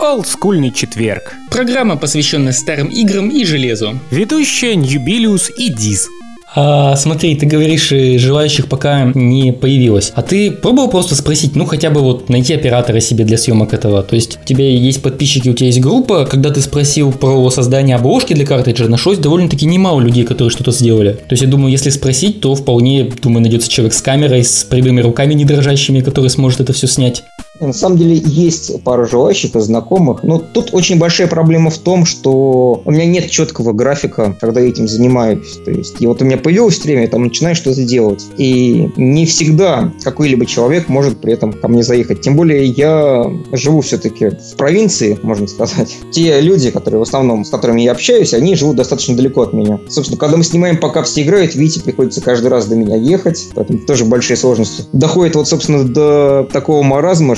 Олдскульный четверг. Программа, посвященная старым играм и железу. Ведущая Ньюбилиус и Диз. А, смотри, ты говоришь, желающих пока не появилось. А ты пробовал просто спросить, ну хотя бы вот найти оператора себе для съемок этого? То есть у тебя есть подписчики, у тебя есть группа. Когда ты спросил про создание обложки для картриджа, нашлось довольно-таки немало людей, которые что-то сделали. То есть я думаю, если спросить, то вполне, думаю, найдется человек с камерой, с прямыми руками не дрожащими, который сможет это все снять. На самом деле есть пара желающих и знакомых, но тут очень большая проблема в том, что у меня нет четкого графика, когда я этим занимаюсь. То есть, и вот у меня появилось время, я там начинаю что-то делать. И не всегда какой-либо человек может при этом ко мне заехать. Тем более я живу все-таки в провинции, можно сказать. Те люди, которые в основном, с которыми я общаюсь, они живут достаточно далеко от меня. Собственно, когда мы снимаем, пока все играют, видите, приходится каждый раз до меня ехать, поэтому тоже большие сложности. Доходит вот, собственно, до такого маразма,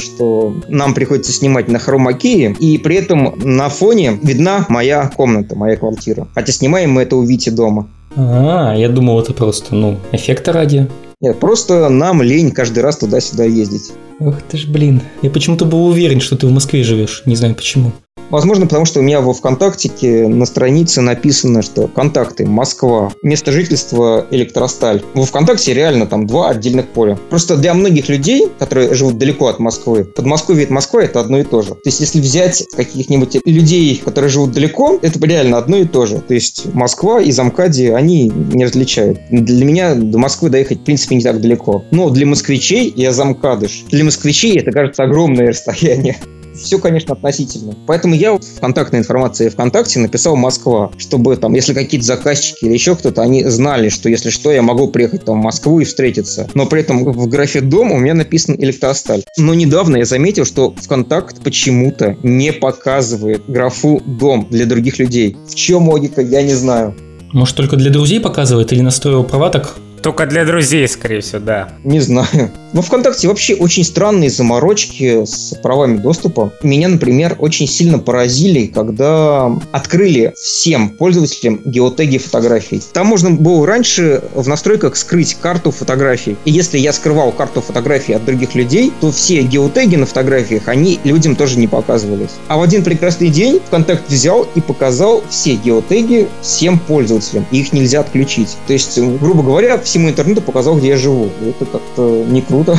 нам приходится снимать на хромакее, и при этом на фоне видна моя комната, моя квартира. Хотя снимаем мы это у Вити дома. А, я думал, это просто, ну, эффекта ради. Нет, просто нам лень каждый раз туда-сюда ездить. Ох ты ж, блин. Я почему-то был уверен, что ты в Москве живешь. Не знаю почему. Возможно, потому что у меня во ВКонтактике на странице написано, что контакты Москва, место жительства Электросталь. Во ВКонтакте реально там два отдельных поля. Просто для многих людей, которые живут далеко от Москвы, Подмосковье и Москва это одно и то же. То есть, если взять каких-нибудь людей, которые живут далеко, это реально одно и то же. То есть, Москва и Замкади, они не различают. Для меня до Москвы доехать, в принципе, не так далеко. Но для москвичей я Замкадыш. Для москвичей это, кажется, огромное расстояние все, конечно, относительно. Поэтому я в контактной информации ВКонтакте написал Москва, чтобы там, если какие-то заказчики или еще кто-то, они знали, что если что, я могу приехать там в Москву и встретиться. Но при этом в графе дом у меня написан электросталь. Но недавно я заметил, что ВКонтакт почему-то не показывает графу дом для других людей. В чем логика, я не знаю. Может, только для друзей показывает или настроил права так только для друзей, скорее всего, да. Не знаю. Но ВКонтакте вообще очень странные заморочки с правами доступа. Меня, например, очень сильно поразили, когда открыли всем пользователям геотеги фотографий. Там можно было раньше в настройках скрыть карту фотографий. И если я скрывал карту фотографий от других людей, то все геотеги на фотографиях, они людям тоже не показывались. А в один прекрасный день ВКонтакт взял и показал все геотеги всем пользователям. И их нельзя отключить. То есть, грубо говоря, всему интернету показал, где я живу. Это как-то не круто.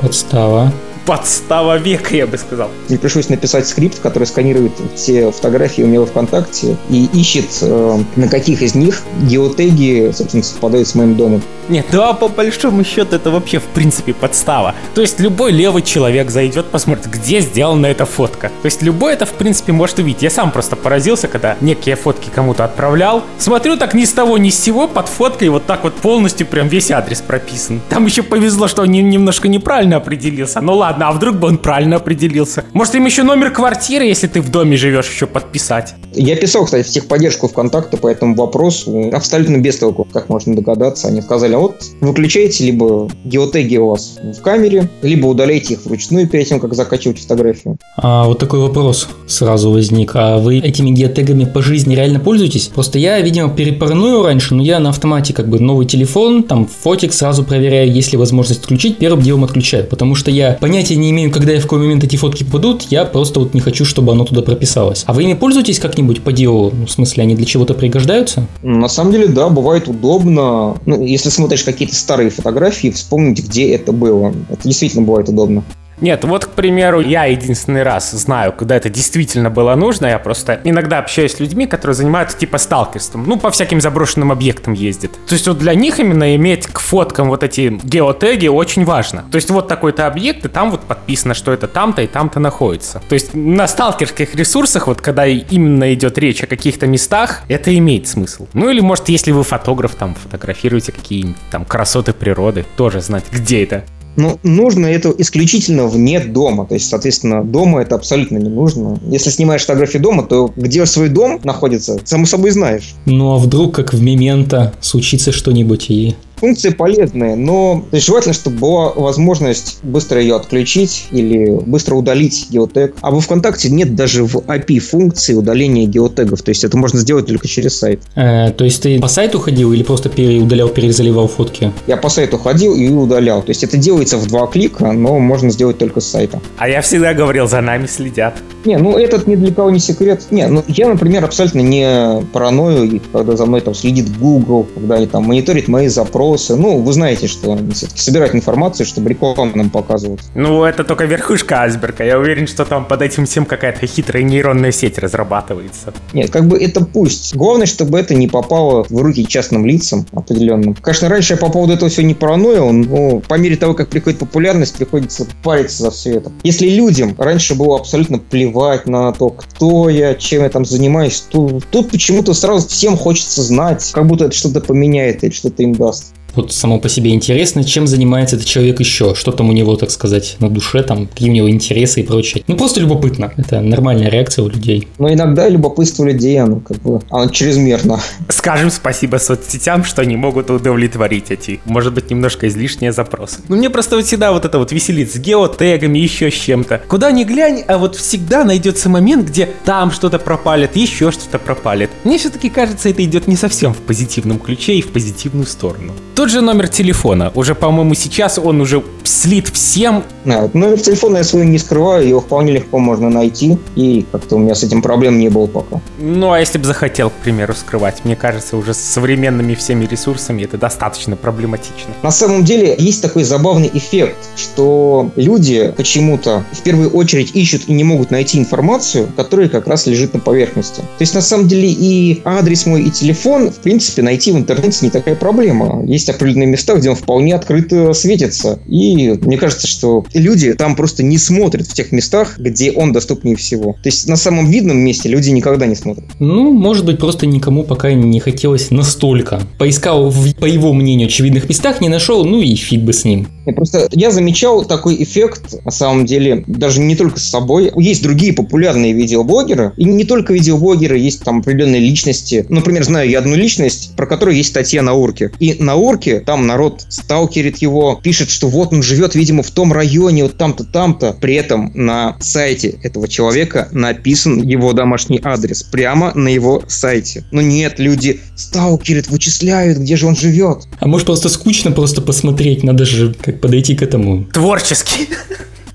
Подстава подстава века, я бы сказал. Мне пришлось написать скрипт, который сканирует все фотографии у меня ВКонтакте и ищет, э, на каких из них геотеги, собственно, совпадают с моим домом. Нет, ну а по большому счету это вообще в принципе подстава. То есть любой левый человек зайдет, посмотрит, где сделана эта фотка. То есть любой это в принципе может увидеть. Я сам просто поразился, когда некие фотки кому-то отправлял. Смотрю так ни с того ни с сего под фоткой вот так вот полностью прям весь адрес прописан. Там еще повезло, что он немножко неправильно определился. Ну ладно, а вдруг бы он правильно определился? Может им еще номер квартиры, если ты в доме живешь, еще подписать? Я писал, кстати, в техподдержку ВКонтакте по этому вопросу. Абсолютно без толку, как можно догадаться. Они сказали, вот выключайте либо геотеги у вас в камере, либо удаляйте их вручную перед тем, как закачивать фотографию. А вот такой вопрос сразу возник. А вы этими геотегами по жизни реально пользуетесь? Просто я, видимо, перепарную раньше, но я на автомате как бы новый телефон, там фотик сразу проверяю, есть ли возможность отключить, первым делом отключаю. Потому что я понятия не имею, когда и в какой момент эти фотки попадут, я просто вот не хочу, чтобы оно туда прописалось. А вы ими пользуетесь как-нибудь по делу? Ну, в смысле, они для чего-то пригождаются? На самом деле, да, бывает удобно. Ну, если смотришь какие-то старые фотографии, вспомнить, где это было. Это действительно бывает удобно. Нет, вот, к примеру, я единственный раз знаю, когда это действительно было нужно. Я просто иногда общаюсь с людьми, которые занимаются типа сталкерством. Ну, по всяким заброшенным объектам ездят. То есть вот для них именно иметь к фоткам вот эти геотеги очень важно. То есть вот такой-то объект, и там вот подписано, что это там-то и там-то находится. То есть на сталкерских ресурсах, вот когда именно идет речь о каких-то местах, это имеет смысл. Ну или может, если вы фотограф, там фотографируете какие-нибудь там красоты природы, тоже знать, где это. Но нужно это исключительно вне дома. То есть, соответственно, дома это абсолютно не нужно. Если снимаешь фотографии дома, то где свой дом находится, само собой знаешь. Ну а вдруг, как в Мементо, случится что-нибудь и Функция полезная, но желательно, чтобы была возможность быстро ее отключить или быстро удалить геотег. А во ВКонтакте нет даже в API функции удаления геотегов, то есть это можно сделать только через сайт. Э, то есть ты по сайту ходил или просто удалял, перезаливал фотки? Я по сайту ходил и удалял. То есть это делается в два клика, но можно сделать только с сайта. А я всегда говорил, за нами следят. Не, ну этот ни для кого не секрет. Не, ну я, например, абсолютно не параною, когда за мной там следит Google, когда они там мониторят мои запросы. Ну, вы знаете, что все-таки собирают информацию, чтобы рекламу нам показывать. Ну, это только верхушка айсберга. Я уверен, что там под этим всем какая-то хитрая нейронная сеть разрабатывается. Нет, как бы это пусть. Главное, чтобы это не попало в руки частным лицам определенным. Конечно, раньше я по поводу этого все не параноил, но по мере того, как приходит популярность, приходится париться за все это. Если людям раньше было абсолютно плевать на то, кто я, чем я там занимаюсь, то тут почему-то сразу всем хочется знать, как будто это что-то поменяет или что-то им даст. Вот само по себе интересно, чем занимается этот человек еще, что там у него, так сказать, на душе, там, какие у него интересы и прочее. Ну, просто любопытно. Это нормальная реакция у людей. Но иногда любопытство людей, оно как бы, оно чрезмерно. Скажем спасибо соцсетям, что они могут удовлетворить эти, может быть, немножко излишние запросы. Ну, мне просто вот всегда вот это вот веселит с геотегами, еще с чем-то. Куда ни глянь, а вот всегда найдется момент, где там что-то пропалит, еще что-то пропалит. Мне все-таки кажется, это идет не совсем в позитивном ключе и в позитивную сторону. Тот же номер телефона. Уже, по-моему, сейчас он уже слит всем. Да, номер телефона я свой не скрываю, его вполне легко можно найти. И как-то у меня с этим проблем не было пока. Ну, а если бы захотел, к примеру, скрывать, мне кажется, уже с современными всеми ресурсами это достаточно проблематично. На самом деле есть такой забавный эффект, что люди почему-то в первую очередь ищут и не могут найти информацию, которая как раз лежит на поверхности. То есть на самом деле и адрес мой, и телефон, в принципе, найти в интернете не такая проблема. Есть определенные места, где он вполне открыто светится. И мне кажется, что люди там просто не смотрят в тех местах, где он доступнее всего. То есть на самом видном месте люди никогда не смотрят. Ну, может быть, просто никому пока не хотелось настолько. Поискал, в, по его мнению, очевидных местах, не нашел, ну и фиг бы с ним. Я просто я замечал такой эффект, на самом деле, даже не только с собой. Есть другие популярные видеоблогеры, и не только видеоблогеры, есть там определенные личности. Например, знаю я одну личность, про которую есть статья на Урке. И на Урке там народ сталкерит его, пишет, что вот он живет, видимо, в том районе, вот там-то, там-то. При этом на сайте этого человека написан его домашний адрес. Прямо на его сайте. Но нет, люди сталкерят, вычисляют, где же он живет. А может просто скучно просто посмотреть, надо же как подойти к этому. Творческий.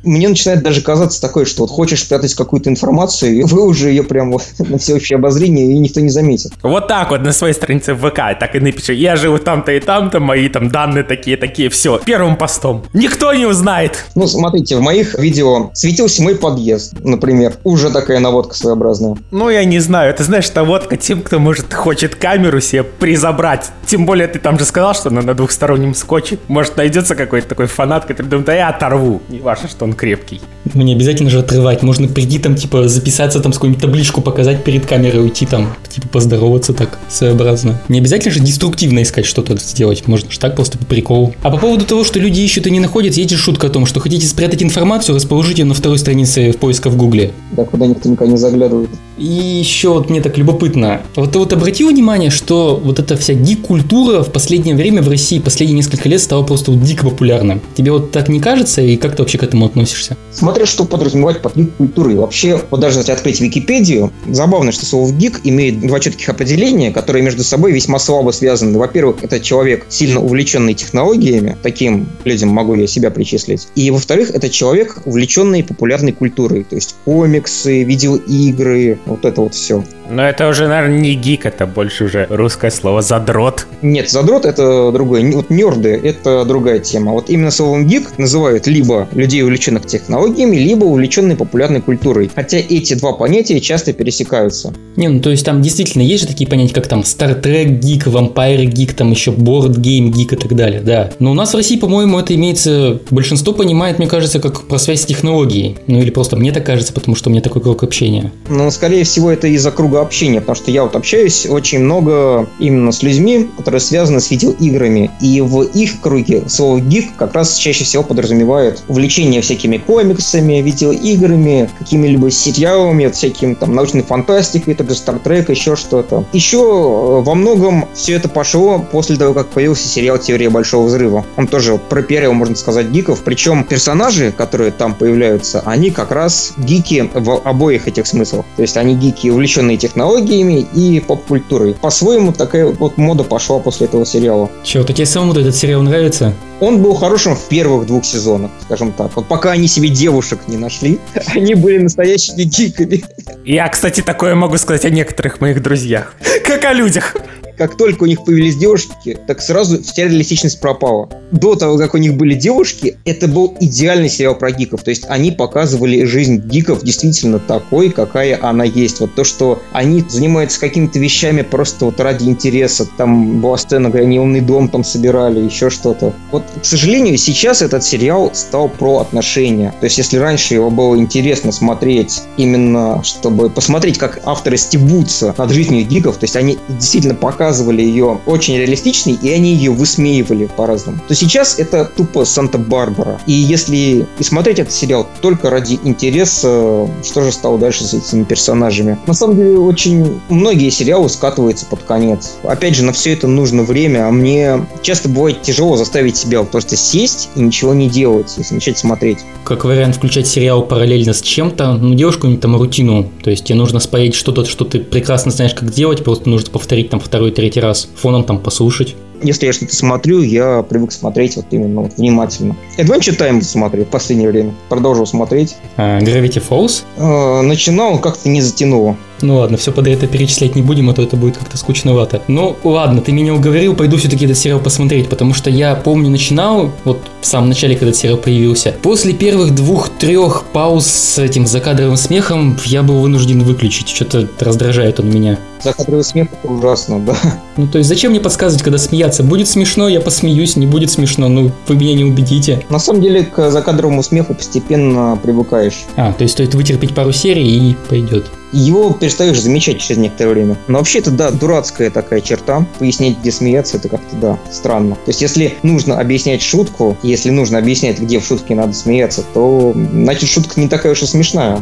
Мне начинает даже казаться такое, что вот хочешь спрятать какую-то информацию, и вы уже ее прям вот на всеобщее обозрение, и никто не заметит. Вот так вот на своей странице в ВК так и напиши. Я живу там-то и там-то, мои там данные такие-такие, все. Первым постом. Никто не узнает. Ну, смотрите, в моих видео светился мой подъезд, например. Уже такая наводка своеобразная. Ну, я не знаю. Это, знаешь, наводка тем, кто, может, хочет камеру себе призабрать. Тем более, ты там же сказал, что она на двухстороннем скотче. Может, найдется какой-то такой фанат, который думает, да я оторву. Не важно, что он крепкий. Ну, не обязательно же отрывать. Можно прийти там, типа, записаться там с какую-нибудь табличку показать перед камерой, уйти там, типа, поздороваться так своеобразно. Не обязательно же деструктивно искать что-то сделать. Можно же так просто по приколу. А по поводу того, что люди ищут и не находят, есть же шутка о том, что хотите спрятать информацию, расположите ее на второй странице в поиска в Гугле. Да, куда никто никогда не заглядывает. И еще вот мне так любопытно. Вот ты вот обратил внимание, что вот эта вся гик-культура в последнее время в России, последние несколько лет стала просто вот дико популярна. Тебе вот так не кажется? И как ты вообще к этому относишься? Смотря что подразумевать под гик-культурой. Вообще, вот даже если открыть Википедию, забавно, что слово гик имеет два четких определения, которые между собой весьма слабо связаны. Во-первых, это человек, сильно увлеченный технологиями, таким людям могу я себя причислить. И во-вторых, это человек, увлеченный популярной культурой, то есть комиксы, видеоигры, вот это вот все. Но это уже, наверное, не гик, это больше уже русское слово задрот. Нет, задрот это другое. Вот нерды это другая тема. Вот именно словом гик называют либо людей, увлеченных технологиями, либо увлеченной популярной культурой. Хотя эти два понятия часто пересекаются. Не, ну то есть там действительно есть же такие понятия, как там Star Trek гик, Vampire гик, там еще Board Game гик и так далее, да. Но у нас в России, по-моему, это имеется, большинство понимает, мне кажется, как про связь с технологией. Ну или просто мне так кажется, потому что у меня такой круг общения. Ну, скорее всего, это из-за круга общения, потому что я вот общаюсь очень много именно с людьми, которые связаны с видеоиграми, и в их круге слово гик как раз чаще всего подразумевает увлечение всякими комиксами, видеоиграми, какими-либо сериалами, всяким там научной фантастикой, также Trek, еще что-то. Еще э, во многом все это пошло после того, как появился сериал «Теория Большого Взрыва». Он тоже пропиарил, можно сказать, гиков, причем персонажи, которые там появляются, они как раз гики в обоих этих смыслах. То есть они гики, увлеченные технологиями и поп-культурой. По-своему такая вот мода пошла после этого сериала. Черт, а тебе самому этот сериал нравится? Он был хорошим в первых двух сезонах, скажем так. Вот пока они себе девушек не нашли, они были настоящими гиками. Я, кстати, такое могу сказать о некоторых моих друзьях. Как о людях как только у них появились девушки, так сразу вся реалистичность пропала. До того, как у них были девушки, это был идеальный сериал про гиков. То есть они показывали жизнь гиков действительно такой, какая она есть. Вот то, что они занимаются какими-то вещами просто вот ради интереса. Там была сцена, где они умный дом там собирали, еще что-то. Вот, к сожалению, сейчас этот сериал стал про отношения. То есть если раньше его было интересно смотреть именно, чтобы посмотреть, как авторы стебутся над жизнью гиков, то есть они действительно показывают показывали ее очень реалистичной, и они ее высмеивали по-разному, то сейчас это тупо Санта-Барбара. И если и смотреть этот сериал только ради интереса, что же стало дальше с этими персонажами? На самом деле, очень многие сериалы скатываются под конец. Опять же, на все это нужно время, а мне часто бывает тяжело заставить себя просто сесть и ничего не делать, если начать смотреть. Как вариант включать сериал параллельно с чем-то, ну, делаешь какую-нибудь там рутину, то есть тебе нужно споить что-то, что ты прекрасно знаешь, как делать, просто нужно повторить там второй третий раз фоном там послушать. Если я что-то смотрю, я привык смотреть вот именно вот внимательно. Adventure Time смотрю в последнее время. Продолжил смотреть. А, Gravity Falls? А, начинал, как-то не затянуло. Ну ладно, все подряд это перечислять не будем, а то это будет как-то скучновато. Ну ладно, ты меня уговорил, пойду все-таки этот сериал посмотреть, потому что я помню, начинал, вот в самом начале, когда этот сериал появился. После первых двух-трех пауз с этим закадровым смехом я был вынужден выключить, что-то раздражает он меня. Закадровый смех это ужасно, да. Ну то есть зачем мне подсказывать, когда смеяться? Будет смешно, я посмеюсь, не будет смешно, ну вы меня не убедите. На самом деле к закадровому смеху постепенно привыкаешь. А, то есть стоит вытерпеть пару серий и пойдет его перестаешь замечать через некоторое время. Но вообще это, да, дурацкая такая черта. Пояснять, где смеяться, это как-то, да, странно. То есть, если нужно объяснять шутку, если нужно объяснять, где в шутке надо смеяться, то, значит, шутка не такая уж и смешная.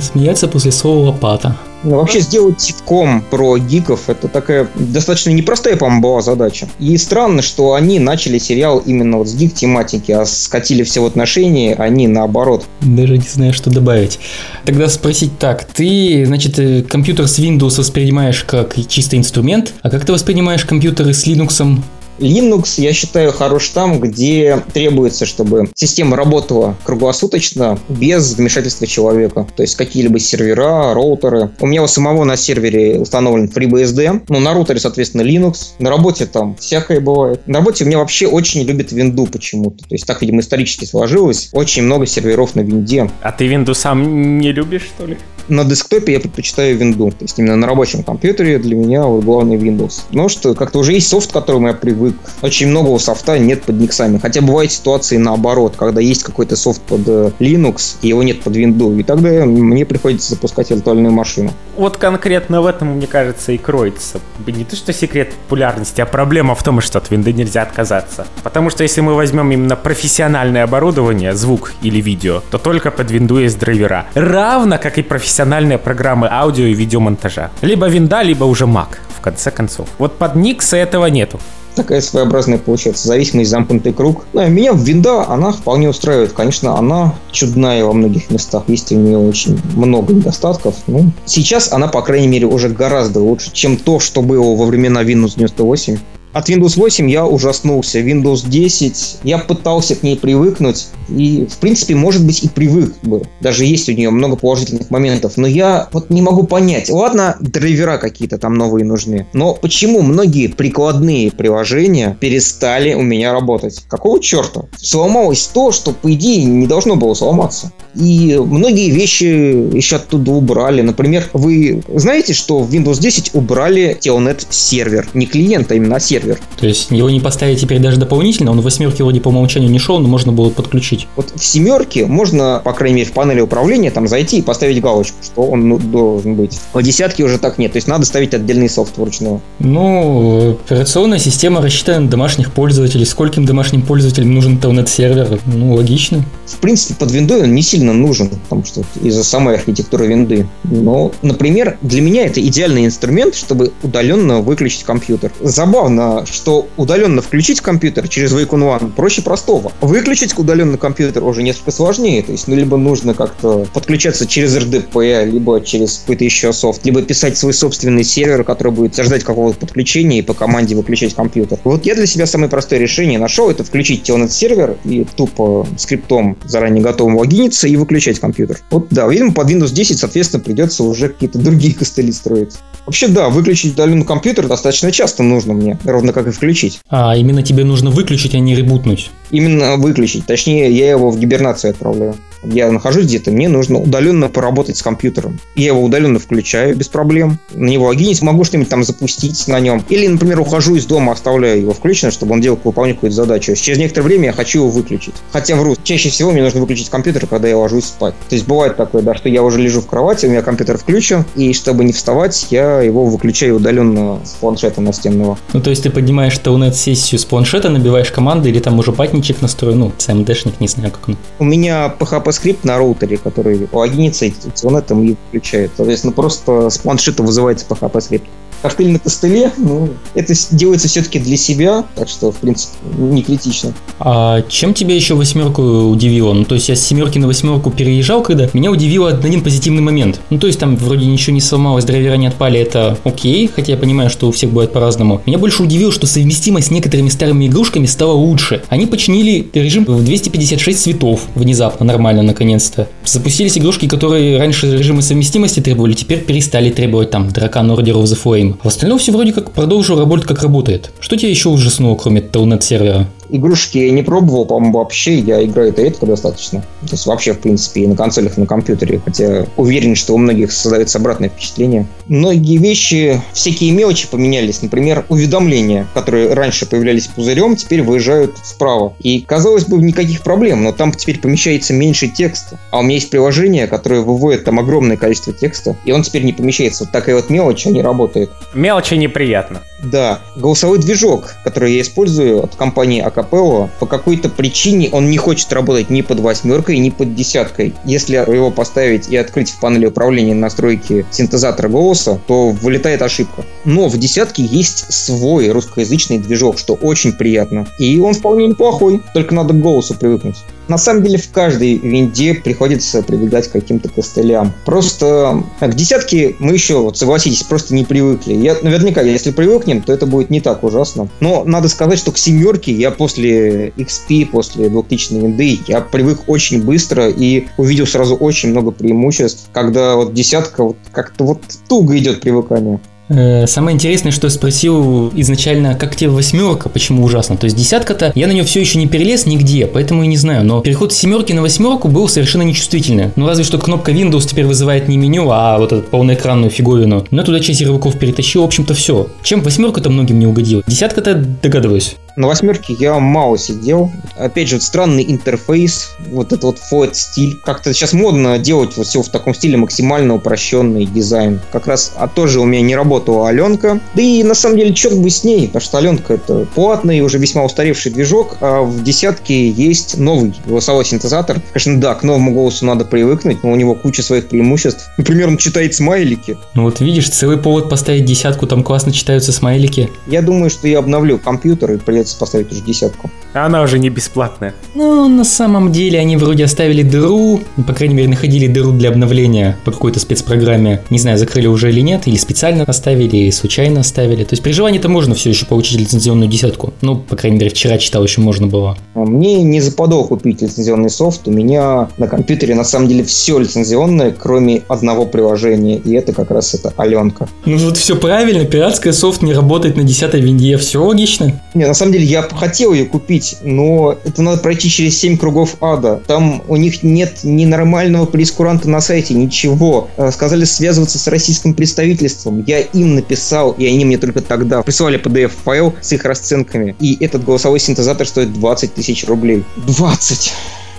Смеяться после слова лопата. Ну, вообще сделать ситком про гиков это такая достаточно непростая, по-моему, была задача. И странно, что они начали сериал именно вот с гик тематики, а скатили все в отношения, они наоборот. Даже не знаю, что добавить. Тогда спросить так, ты, значит, э, компьютер с Windows воспринимаешь как чистый инструмент, а как ты воспринимаешь компьютеры с Linux Linux, я считаю, хорош там, где требуется, чтобы система работала круглосуточно, без вмешательства человека. То есть какие-либо сервера, роутеры. У меня у самого на сервере установлен FreeBSD, ну, на роутере, соответственно, Linux. На работе там всякое бывает. На работе у меня вообще очень любят винду почему-то. То есть так, видимо, исторически сложилось. Очень много серверов на винде. А ты винду сам не любишь, что ли? На десктопе я предпочитаю Windows. То есть именно на рабочем компьютере для меня вот главный Windows. Но что как-то уже есть софт, к которому я привык. Очень многого софта нет под Никсами. Хотя бывают ситуации наоборот, когда есть какой-то софт под э, Linux, и его нет под Windows. И тогда мне приходится запускать виртуальную машину. Вот конкретно в этом, мне кажется, и кроется. Не то, что секрет популярности, а проблема в том, что от винды нельзя отказаться. Потому что если мы возьмем именно профессиональное оборудование, звук или видео, то только под винду есть драйвера. Равно как и профессиональное профессиональные программы аудио и видеомонтажа. Либо винда, либо уже Mac, в конце концов. Вот под Никса этого нету такая своеобразная получается зависимость, замкнутый круг. Ну, меня в винда она вполне устраивает. Конечно, она чудная во многих местах. Есть у нее очень много недостатков. Ну, сейчас она, по крайней мере, уже гораздо лучше, чем то, что было во времена Windows 98. От Windows 8 я ужаснулся. Windows 10 я пытался к ней привыкнуть. И, в принципе, может быть, и привык бы. Даже есть у нее много положительных моментов. Но я вот не могу понять. Ладно, драйвера какие-то там новые нужны. Но почему многие прикладные приложения перестали у меня работать? Какого черта? Сломалось то, что, по идее, не должно было сломаться. И многие вещи еще оттуда убрали. Например, вы знаете, что в Windows 10 убрали Telnet сервер. Не клиент, а именно сервер. То есть его не поставить теперь даже дополнительно? Он в восьмерке вроде по умолчанию не шел, но можно было подключить. Вот в семерке можно, по крайней мере, в панели управления там зайти и поставить галочку, что он ну, должен быть. В десятке уже так нет. То есть надо ставить отдельный софт вручную. Ну, операционная система рассчитана на домашних пользователей. Скольким домашним пользователям нужен интернет-сервер? Ну, логично. В принципе, под виндой он не сильно нужен, потому что из-за самой архитектуры винды. Но, например, для меня это идеальный инструмент, чтобы удаленно выключить компьютер. Забавно, что удаленно включить компьютер через Wake on One проще простого. Выключить удаленно компьютер уже несколько сложнее. То есть, ну, либо нужно как-то подключаться через RDP, либо через какой-то еще софт, либо писать свой собственный сервер, который будет ждать какого-то подключения и по команде выключать компьютер. Вот я для себя самое простое решение нашел, это включить телнет сервер и тупо скриптом заранее готовым логиниться и выключать компьютер. Вот да, видимо, под Windows 10, соответственно, придется уже какие-то другие костыли строить. Вообще, да, выключить удаленно компьютер достаточно часто нужно мне, ровно как и включить. А, именно тебе нужно выключить, а не ребутнуть? Именно выключить. Точнее, я его в гибернацию отправляю. Я нахожусь где-то, мне нужно удаленно поработать с компьютером. Я его удаленно включаю без проблем. На него логинить, могу что-нибудь там запустить на нем. Или, например, ухожу из дома, оставляю его включенным, чтобы он делал выполнять какую-то задачу. Через некоторое время я хочу его выключить. Хотя вру, чаще всего мне нужно выключить компьютер, когда я ложусь спать. То есть бывает такое, да, что я уже лежу в кровати, у меня компьютер включен, и чтобы не вставать, я его выключаю удаленно с планшета настенного. Ну, то есть ты поднимаешь Telnet-сессию с планшета, набиваешь команды, или там уже патничек настроен, ну, CMD-шник, не знаю, как он. У меня PHP скрипт на роутере, который логинится и телнетом и включает. Соответственно, просто с планшета вызывается PHP скрипт коктейль на костыле, ну, это делается все-таки для себя, так что, в принципе, не критично. А чем тебя еще восьмерку удивило? Ну, то есть я с семерки на восьмерку переезжал, когда меня удивил один позитивный момент. Ну, то есть там вроде ничего не сломалось, драйвера не отпали, это окей, хотя я понимаю, что у всех бывает по-разному. Меня больше удивило, что совместимость с некоторыми старыми игрушками стала лучше. Они починили режим в 256 цветов внезапно, нормально, наконец-то. Запустились игрушки, которые раньше режимы совместимости требовали, теперь перестали требовать там Дракан Order of the. В остальном все вроде как продолжил работать как работает. Что тебя еще ужаснуло, кроме Telnet сервера? Игрушки я не пробовал, по-моему, вообще. Я играю это редко достаточно. То есть вообще, в принципе, и на консолях, и на компьютере. Хотя уверен, что у многих создается обратное впечатление. Многие вещи, всякие мелочи поменялись. Например, уведомления, которые раньше появлялись пузырем, теперь выезжают справа. И, казалось бы, никаких проблем, но там теперь помещается меньше текста. А у меня есть приложение, которое выводит там огромное количество текста, и он теперь не помещается. Вот такая вот мелочь, а не работает. Мелочи неприятно. Да. Голосовой движок, который я использую от компании Acapello, по какой-то причине он не хочет работать ни под восьмеркой, ни под десяткой. Если его поставить и открыть в панели управления настройки синтезатора голоса, то вылетает ошибка. Но в десятке есть свой русскоязычный движок, что очень приятно. И он вполне неплохой, только надо к голосу привыкнуть. На самом деле в каждой винде приходится прибегать к каким-то костылям. Просто к десятке мы еще, вот согласитесь, просто не привыкли. Я наверняка, если привыкнем, то это будет не так ужасно. Но надо сказать, что к семерке я после XP, после 2000 винды, я привык очень быстро и увидел сразу очень много преимуществ, когда вот десятка вот как-то вот туго идет привыкание. Э, самое интересное, что я спросил изначально, как тебе восьмерка, почему ужасно. То есть десятка-то, я на нее все еще не перелез нигде, поэтому и не знаю. Но переход с семерки на восьмерку был совершенно нечувствительный. Ну разве что кнопка Windows теперь вызывает не меню, а вот эту полноэкранную фиговину. Но туда часть ярлыков перетащил, в общем-то все. Чем восьмерка-то многим не угодила. Десятка-то догадываюсь. На восьмерке я мало сидел. Опять же, вот странный интерфейс, вот этот вот флэт стиль. Как-то сейчас модно делать вот все в таком стиле максимально упрощенный дизайн. Как раз, а тоже у меня не работала Аленка. Да и на самом деле, черт бы с ней, потому что Аленка это платный, уже весьма устаревший движок, а в десятке есть новый голосовой синтезатор. Конечно, да, к новому голосу надо привыкнуть, но у него куча своих преимуществ. Например, он читает смайлики. Ну вот видишь, целый повод поставить десятку, там классно читаются смайлики. Я думаю, что я обновлю компьютер и придется поставить уже десятку. Она уже не бесплатная. Ну, на самом деле, они вроде оставили дыру, по крайней мере, находили дыру для обновления по какой-то спецпрограмме. Не знаю, закрыли уже или нет, или специально оставили, или случайно оставили. То есть при желании-то можно все еще получить лицензионную десятку. Ну, по крайней мере, вчера читал, еще можно было. А Мне не западало купить лицензионный софт. У меня на компьютере на самом деле все лицензионное, кроме одного приложения, и это как раз это Аленка. Ну вот все правильно, пиратская софт не работает на 10 винде, все логично. Не, на самом деле я хотел ее купить, но это надо пройти через 7 кругов ада. Там у них нет ни нормального прескуранта на сайте, ничего. Э, Сказали связываться с российским представительством. Я им написал, и они мне только тогда прислали PDF-файл с их расценками. И этот голосовой синтезатор стоит 20 тысяч рублей. 20!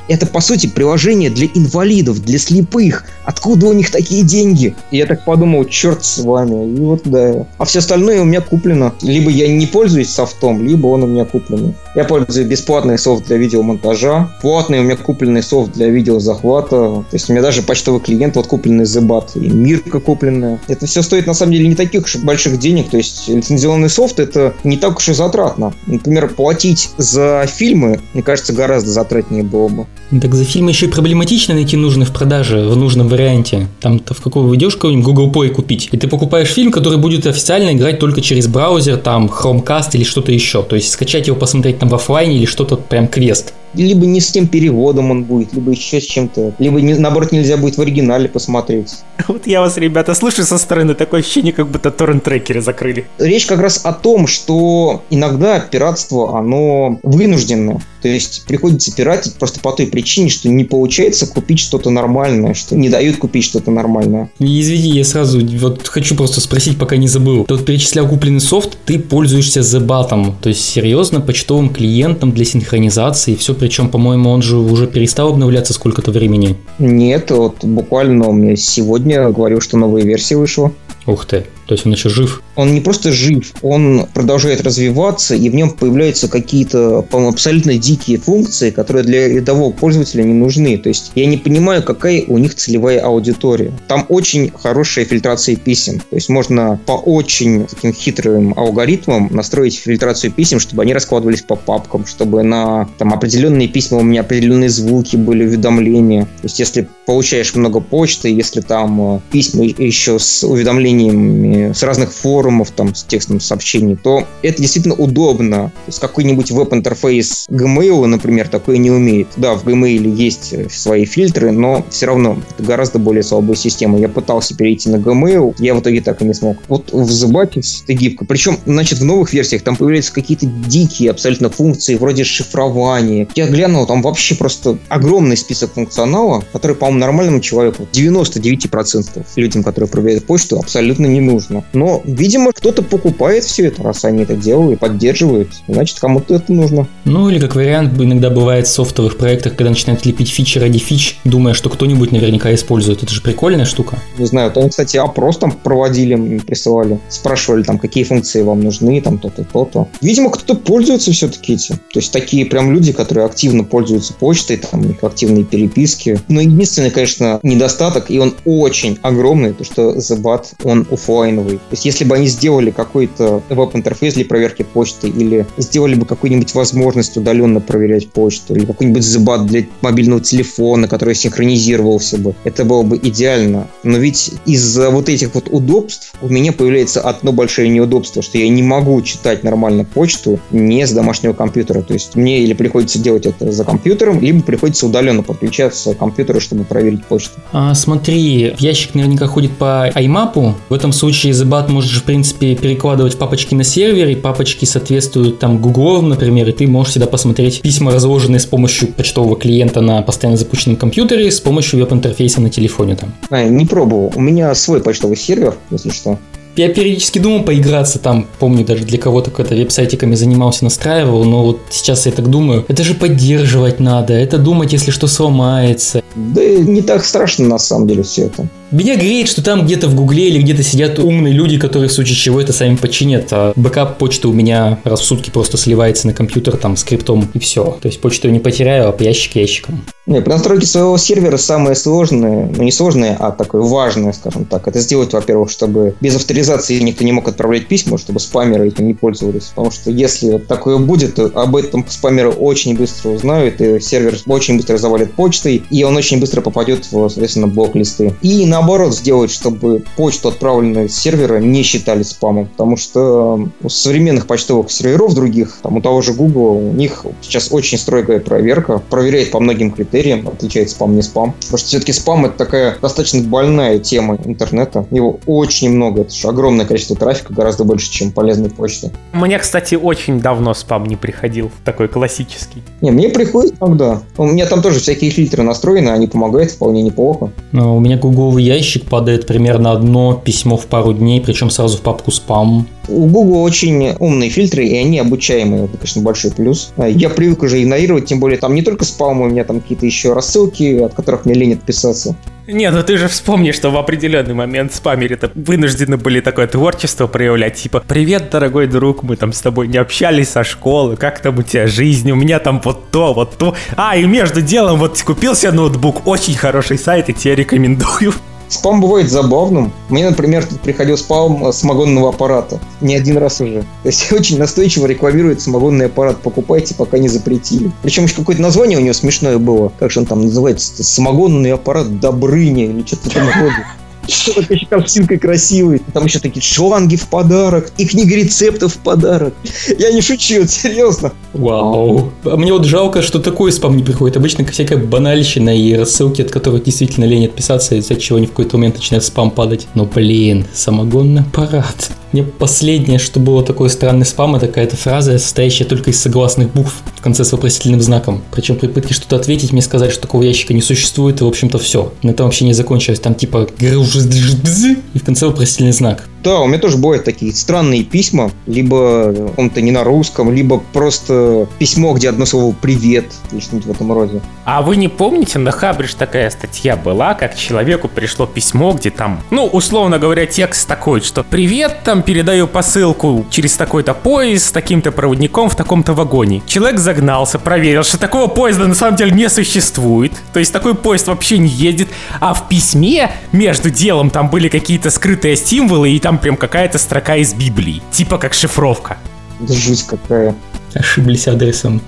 Это, по сути, приложение для инвалидов, для слепых. Откуда у них такие деньги? И я так подумал, черт с вами. И вот да. А все остальное у меня куплено. Либо я не пользуюсь софтом, либо он у меня купленный. Я пользуюсь бесплатный софт для видеомонтажа, платный у меня купленный софт для видеозахвата. То есть у меня даже почтовый клиент вот купленный Zebat и Мирка купленная. Это все стоит на самом деле не таких уж больших денег. То есть лицензионный софт это не так уж и затратно. Например, платить за фильмы, мне кажется, гораздо затратнее было бы. Так за фильмы еще и проблематично найти нужный в продаже, в нужном варианте. Там-то в какого идешь кого-нибудь Google Play купить, и ты покупаешь фильм, который будет официально играть только через браузер, там Chromecast или что-то еще. То есть скачать его, посмотреть там в офлайне или что-то прям квест либо не с тем переводом он будет, либо еще с чем-то, либо не, наоборот нельзя будет в оригинале посмотреть. Вот я вас, ребята, слушаю со стороны, такое ощущение, как будто торрент-трекеры закрыли. Речь как раз о том, что иногда пиратство, оно вынужденное. То есть приходится пиратить просто по той причине, что не получается купить что-то нормальное, что не дают купить что-то нормальное. Извини, я сразу вот хочу просто спросить, пока не забыл. Ты вот перечислял купленный софт, ты пользуешься Zebat, то есть серьезно почтовым клиентом для синхронизации, все причем, по-моему, он же уже перестал обновляться сколько-то времени. Нет, вот буквально он мне сегодня говорил, что новая версия вышла. Ух ты. То есть он еще жив? Он не просто жив, он продолжает развиваться, и в нем появляются какие-то, по-моему, абсолютно дикие функции, которые для рядового пользователя не нужны. То есть я не понимаю, какая у них целевая аудитория. Там очень хорошая фильтрация писем. То есть можно по очень таким хитрым алгоритмам настроить фильтрацию писем, чтобы они раскладывались по папкам, чтобы на там, определенные письма у меня определенные звуки были, уведомления. То есть если получаешь много почты, если там э, письма еще с уведомлениями с разных форумов, там, с текстом сообщений, то это действительно удобно. То есть какой-нибудь веб-интерфейс Gmail, например, такое не умеет. Да, в Gmail есть э, свои фильтры, но все равно это гораздо более слабая система. Я пытался перейти на Gmail, я в итоге так и не смог. Вот в Zabat это гибко. Причем, значит, в новых версиях там появляются какие-то дикие абсолютно функции, вроде шифрования. Я глянул, там вообще просто огромный список функционала, который, по-моему, нормальному человеку, 99% людям, которые проверяют почту, абсолютно не нужно. Но, видимо, кто-то покупает все это, раз они это делают, поддерживают. Значит, кому-то это нужно. Ну, или как вариант, иногда бывает в софтовых проектах, когда начинают лепить фичи ради фич, думая, что кто-нибудь наверняка использует. Это же прикольная штука. Не знаю, они, кстати, опрос там проводили, присылали. Спрашивали там, какие функции вам нужны, там то-то, то-то. Видимо, кто-то пользуется все-таки этим. То есть такие прям люди, которые активно пользуются почтой, там у них активные переписки. Но единственный, конечно, недостаток, и он очень огромный, то что Zebat, он офлайн онлайновый. То есть если бы они сделали какой-то веб-интерфейс для проверки почты или сделали бы какую-нибудь возможность удаленно проверять почту или какой-нибудь забат для мобильного телефона, который синхронизировался бы, это было бы идеально. Но ведь из-за вот этих вот удобств у меня появляется одно большое неудобство, что я не могу читать нормально почту не с домашнего компьютера. То есть мне или приходится делать это за компьютером, либо приходится удаленно подключаться к компьютеру, чтобы проверить почту. А, смотри, ящик наверняка ходит по IMAP. В этом случае Zebat можешь, в перекладывать папочки на сервер, и папочки соответствуют там Google, например, и ты можешь всегда посмотреть письма, разложенные с помощью почтового клиента на постоянно запущенном компьютере, с помощью веб-интерфейса на телефоне там. А, не пробовал. У меня свой почтовый сервер, если что. Я периодически думал поиграться там, помню, даже для кого-то какой-то веб-сайтиками занимался, настраивал, но вот сейчас я так думаю, это же поддерживать надо, это думать, если что сломается. Да не так страшно на самом деле все это. Меня греет, что там где-то в Гугле или где-то сидят умные люди, которые в случае чего это сами починят. А бэкап почты у меня раз в сутки просто сливается на компьютер там скриптом и все. То есть почту я не потеряю, а ящик ящиком. Не, при настройке своего сервера самое сложное, ну не сложное, а такое важное, скажем так, это сделать, во-первых, чтобы без авторизации никто не мог отправлять письма, чтобы спамеры этим не пользовались. Потому что если такое будет, то об этом спамеры очень быстро узнают, и сервер очень быстро завалит почтой, и он очень быстро попадет в, соответственно, блок-листы. И наоборот сделать, чтобы почту, отправленную с сервера, не считали спамом. Потому что у современных почтовых серверов других, там у того же Google, у них сейчас очень строгая проверка, проверяет по многим критериям отличает спам не спам. Потому что все-таки спам это такая достаточно больная тема интернета. Его очень много, это же огромное количество трафика, гораздо больше, чем полезной почты. Мне, кстати, очень давно спам не приходил, такой классический. Не, мне приходит иногда. У меня там тоже всякие фильтры настроены, они помогают вполне неплохо. Но у меня гугловый ящик падает примерно одно письмо в пару дней, причем сразу в папку спам. У Google очень умные фильтры, и они обучаемые. Это, конечно, большой плюс. Я привык уже игнорировать, тем более там не только спам, у меня там какие-то еще рассылки, от которых мне лень отписаться. Не, ну ты же вспомни, что в определенный момент спамеры-то вынуждены были такое творчество проявлять, типа «Привет, дорогой друг, мы там с тобой не общались со школы, как там у тебя жизнь, у меня там вот то, вот то». А, и между делом вот купил себе ноутбук, очень хороший сайт, и тебе рекомендую. Спам бывает забавным. Мне, например, тут приходил спам самогонного аппарата. Не один раз уже. То есть очень настойчиво рекламирует самогонный аппарат. Покупайте, пока не запретили. Причем еще какое-то название у него смешное было. Как же он там называется? Самогонный аппарат Добрыня или что-то там роде. Что еще картинка красивая. Там еще такие шланги в подарок и книга рецептов в подарок. Я не шучу, серьезно. Вау. А мне вот жалко, что такой спам не приходит. Обычно всякая банальщина и рассылки, от которых действительно лень отписаться, из-за чего они в какой-то момент начинают спам падать. Но блин, самогонный аппарат. Мне последнее, что было такой странный спам, это какая-то фраза, состоящая только из согласных букв в конце с вопросительным знаком. Причем при попытке что-то ответить, мне сказали, что такого ящика не существует, и в общем-то все. Но это вообще не закончилось. Там типа и в конце вопросительный знак. Да, у меня тоже бывают такие странные письма, либо он-то не на русском, либо просто письмо, где одно слово «привет» или что-нибудь в этом роде. А вы не помните, на Хабриш такая статья была, как человеку пришло письмо, где там, ну, условно говоря, текст такой, что «Привет, там передаю посылку через такой-то поезд с таким-то проводником в таком-то вагоне». Человек загнался, проверил, что такого поезда на самом деле не существует, то есть такой поезд вообще не едет, а в письме между делом там были какие-то скрытые символы, и там там прям какая-то строка из Библии, типа как шифровка. Да жуть какая ошиблись адресом.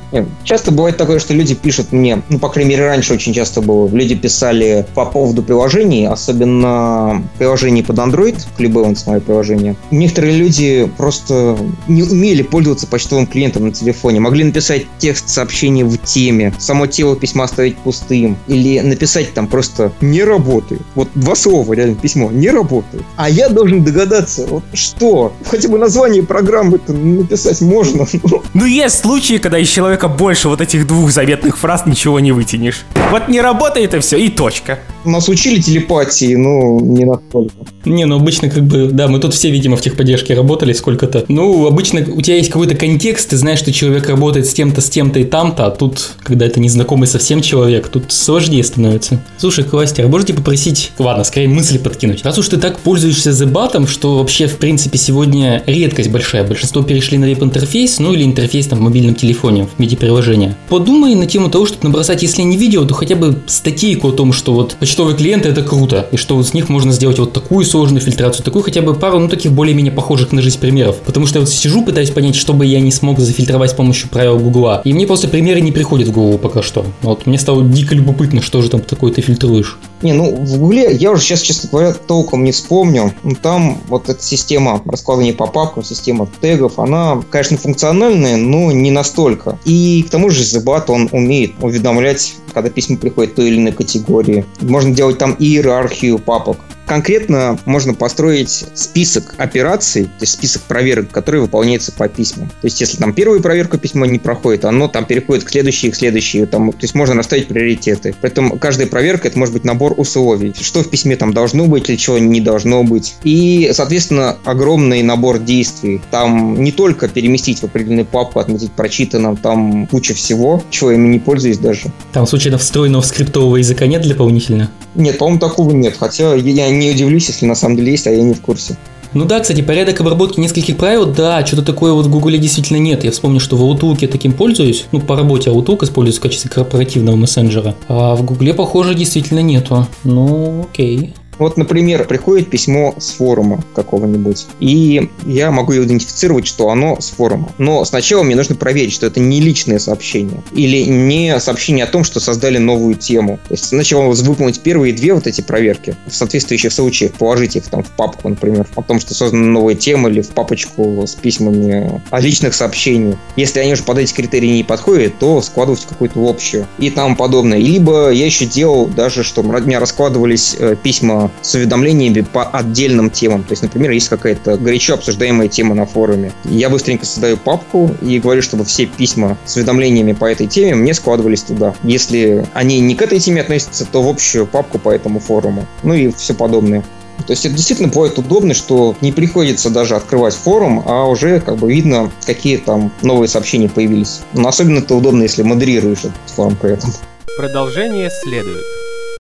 Часто бывает такое, что люди пишут мне, ну, по крайней мере, раньше очень часто было, люди писали по поводу приложений, особенно приложений под Android, Clipbalance мое приложение. Некоторые люди просто не умели пользоваться почтовым клиентом на телефоне, могли написать текст сообщения в теме, само тело письма оставить пустым, или написать там просто «не работает». Вот два слова, реально, письмо «не работает». А я должен догадаться, вот что? Хотя бы название программы написать можно. Ну, есть случаи, когда из человека больше вот этих двух заветных фраз ничего не вытянешь. Вот не работает и все, и точка. Нас учили телепатии, но не настолько. Не, ну обычно как бы, да, мы тут все, видимо, в техподдержке работали сколько-то. Ну, обычно у тебя есть какой-то контекст, ты знаешь, что человек работает с тем-то, с тем-то и там-то, а тут, когда это незнакомый совсем человек, тут сложнее становится. Слушай, Кластер, а можете попросить, ладно, скорее мысли подкинуть. Раз уж ты так пользуешься зебатом, что вообще, в принципе, сегодня редкость большая. Большинство перешли на веб-интерфейс, ну или интерфейс в мобильном телефоне, в виде приложения. Подумай на тему того, чтобы набросать, если не видео, то хотя бы статейку о том, что вот почтовые клиенты это круто, и что вот с них можно сделать вот такую сложную фильтрацию, такую хотя бы пару, ну, таких более-менее похожих на жизнь примеров. Потому что я вот сижу, пытаюсь понять, что бы я не смог зафильтровать с помощью правил Гугла. И мне просто примеры не приходят в голову пока что. Вот мне стало дико любопытно, что же там такое ты фильтруешь. Не, ну в Гугле я уже сейчас, честно говоря, толком не вспомню. Ну, там вот эта система раскладывания по папкам, система тегов, она, конечно, функциональная, но не настолько. И к тому же Zebat, он умеет уведомлять, когда письма приходят той или иной категории. Можно делать там иерархию папок. Конкретно можно построить список операций, то есть список проверок, которые выполняются по письмам. То есть, если там первую проверку письма не проходит, оно там переходит к следующей, к следующей. Там, то есть, можно расставить приоритеты. Поэтому каждая проверка это может быть набор условий. Что в письме там должно быть или чего не должно быть. И, соответственно, огромный набор действий. Там не только переместить в определенную папку, отметить прочитанным, там куча всего, чего я ими не пользуюсь даже. Там случайно встроенного скриптового языка нет дополнительно? Нет, по-моему, такого нет. Хотя я не удивлюсь, если на самом деле есть, а я не в курсе. Ну да, кстати, порядок обработки нескольких правил, да, что-то такое вот в Гугле действительно нет. Я вспомню, что в Outlook я таким пользуюсь. Ну, по работе Outlook используется в качестве корпоративного мессенджера. А в Гугле, похоже, действительно нету. Ну, окей. Вот, например, приходит письмо с форума какого-нибудь, и я могу идентифицировать, что оно с форума. Но сначала мне нужно проверить, что это не личное сообщение или не сообщение о том, что создали новую тему. То есть сначала выполнить первые две вот эти проверки. В соответствующих случаях положить их там в папку, например, о том, что создана новая тема или в папочку с письмами о личных сообщениях. Если они уже под эти критерии не подходят, то складывать какую-то общую и тому подобное. Либо я еще делал даже, что у меня раскладывались э, письма с уведомлениями по отдельным темам. То есть, например, есть какая-то горячо обсуждаемая тема на форуме. Я быстренько создаю папку и говорю, чтобы все письма с уведомлениями по этой теме мне складывались туда. Если они не к этой теме относятся, то в общую папку по этому форуму. Ну и все подобное. То есть это действительно бывает удобно, что не приходится даже открывать форум, а уже как бы видно, какие там новые сообщения появились. Но особенно это удобно, если модерируешь этот форум при этом. Продолжение следует.